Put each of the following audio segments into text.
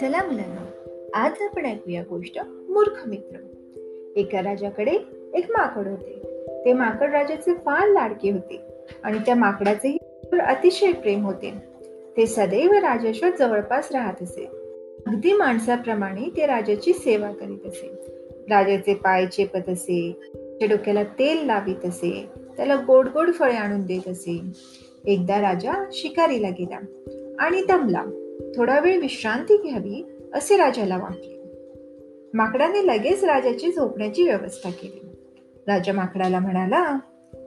चला मुलांना आज आपण ऐकूया गोष्ट मूर्ख मित्र. एका राजाकडे एक माकड होते. ते माकड राजाचे फार लाडके होते आणि त्या माकडाचे अतिशय प्रेम होते. ते सदैव राजाच्या जवळपास राहत असे. अगदी माणसाप्रमाणे ते राजाची सेवा करीत असे. राजाचे पाय चेपत असे डोक्याला तेल लावित असे त्याला गोड गोड फळे आणून देत असे. एकदा राजा शिकारीला गेला आणि दमला. थोडा वेळ विश्रांती घ्यावी असे राजाला वाटले. माकडाने लगेच राजाची झोपण्याची व्यवस्था केली. राजा माकडाला म्हणाला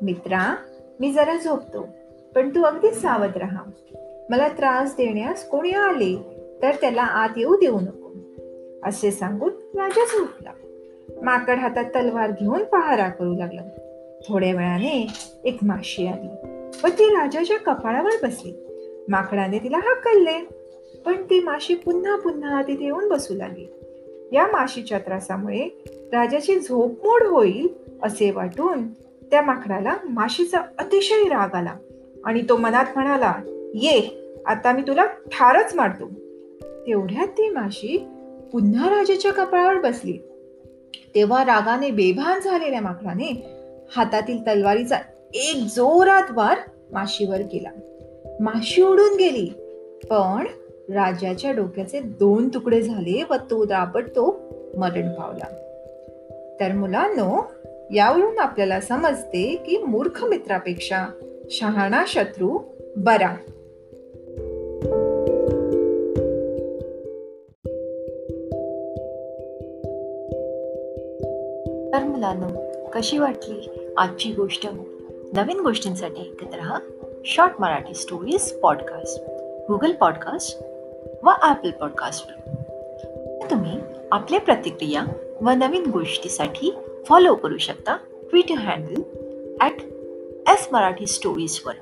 मित्रा मी जरा झोपतो पण तू अगदी सावध राहा. मला त्रास देण्यास कोणी आले तर त्याला आत येऊ देऊ नको. असे सांगून राजा झोपला. माकड हातात तलवार घेऊन पहारा करू लागला. थोड्या वेळाने एक माशी आली व ती राजाच्या कपाळावर बसली. माकडाने तिला हकलले. पण ती माशी पुन्हा पुन्हा तिथे येऊन बसू लागली. या माशीच्या त्रासामुळे राजाची झोप मोड होईल असे वाटून त्या माकडाला माशीचा अतिशय राग आला आणि तो मनात म्हणाला ये आता मी तुला ठारच मारतो. तेवढ्यात ती माशी पुन्हा राजाच्या कपाळावर बसली. तेव्हा रागाने बेभान झालेल्या माकडाने हातातील तलवारीचा एक जोरात वार माशीवर केला. माशी उडून गेली पण राजाच्या डोक्याचे दोन तुकडे झाले व तो दाबडतो मरण पावला. तर मुलांनो यावरून आपल्याला समजते की मूर्ख मित्रापेक्षा शहाणा शत्रू बरा. तर मुलांनो कशी वाटली आजची गोष्ट? नवीन गोष्टींसाठी ऐकत रहा short Marathi stories podcast Google podcast व ॲपल पॉडकास्टवर तुम्ही आपल्या प्रतिक्रिया व नवीन गोष्टीसाठी फॉलो करू शकता Twitter handle at S Marathi स्टोरीजवर